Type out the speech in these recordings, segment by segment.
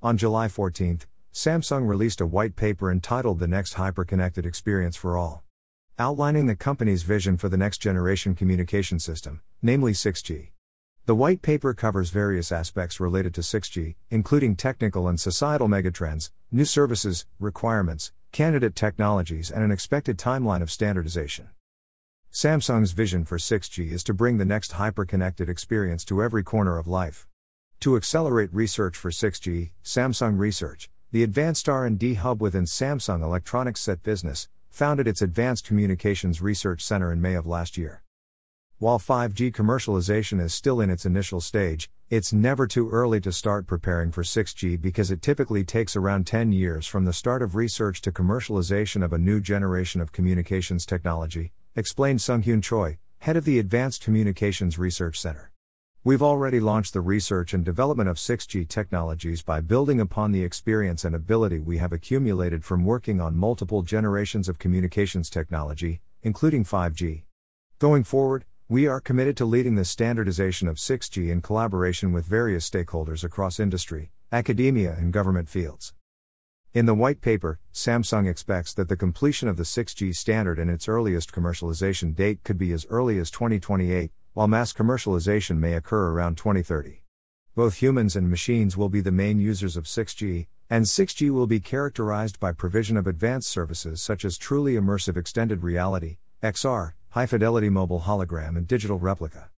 On July 14, Samsung released a white paper entitled The Next Hyperconnected Experience for All, outlining the company's vision for the next generation communication system, namely 6G. The white paper covers various aspects related to 6G, including technical and societal megatrends, new services, requirements, candidate technologies, and an expected timeline of standardization. Samsung's vision for 6G is to bring the next hyper-connected experience to every corner of life. To accelerate research for 6G, Samsung Research, the advanced R&D hub within Samsung Electronics SET Business, founded its Advanced Communications Research Center in May of last year. While 5G commercialization is still in its initial stage, it's never too early to start preparing for 6G because it typically takes around 10 years from the start of research to commercialization of a new generation of communications technology, explained Sunghyun Choi, head of the Advanced Communications Research Center. We've already launched the research and development of 6G technologies by building upon the experience and ability we have accumulated from working on multiple generations of communications technology, including 5G. Going forward, we are committed to leading the standardization of 6G in collaboration with various stakeholders across industry, academia, and government fields. In the white paper, Samsung expects that the completion of the 6G standard and its earliest commercialization date could be as early as 2028, while mass commercialization may occur around 2030. Both humans and machines will be the main users of 6G, and 6G will be characterized by provision of advanced services such as truly immersive extended reality, XR, high fidelity mobile hologram, and digital replica.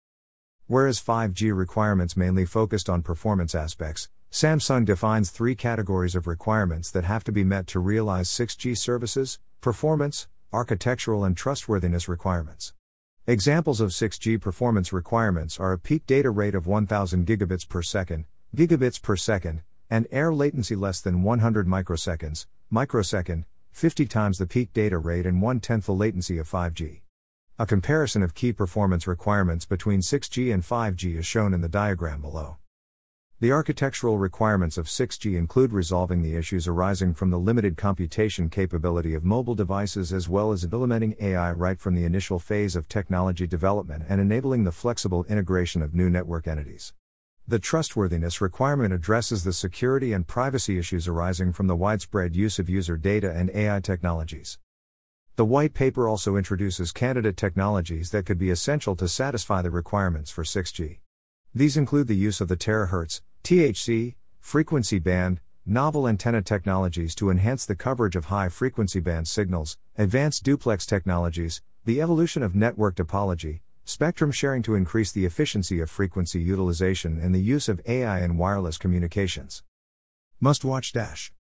Whereas 5G requirements mainly focused on performance aspects, Samsung defines three categories of requirements that have to be met to realize 6G services performance, architectural, and trustworthiness requirements. Examples of 6G performance requirements are a peak data rate of 1000 gigabits per second, gigabits per second, and air latency less than 100 microseconds, microsecond, 50 times the peak data rate and one tenth the latency of 5G. A comparison of key performance requirements between 6G and 5G is shown in the diagram below. The architectural requirements of 6G include resolving the issues arising from the limited computation capability of mobile devices as well as implementing AI right from the initial phase of technology development and enabling the flexible integration of new network entities. The trustworthiness requirement addresses the security and privacy issues arising from the widespread use of user data and AI technologies. The white paper also introduces candidate technologies that could be essential to satisfy the requirements for 6G. These include the use of the terahertz, THz, frequency band, novel antenna technologies to enhance the coverage of high frequency band signals, advanced duplex technologies, the evolution of network topology, spectrum sharing to increase the efficiency of frequency utilization, and the use of AI in wireless communications. Must watch Dash.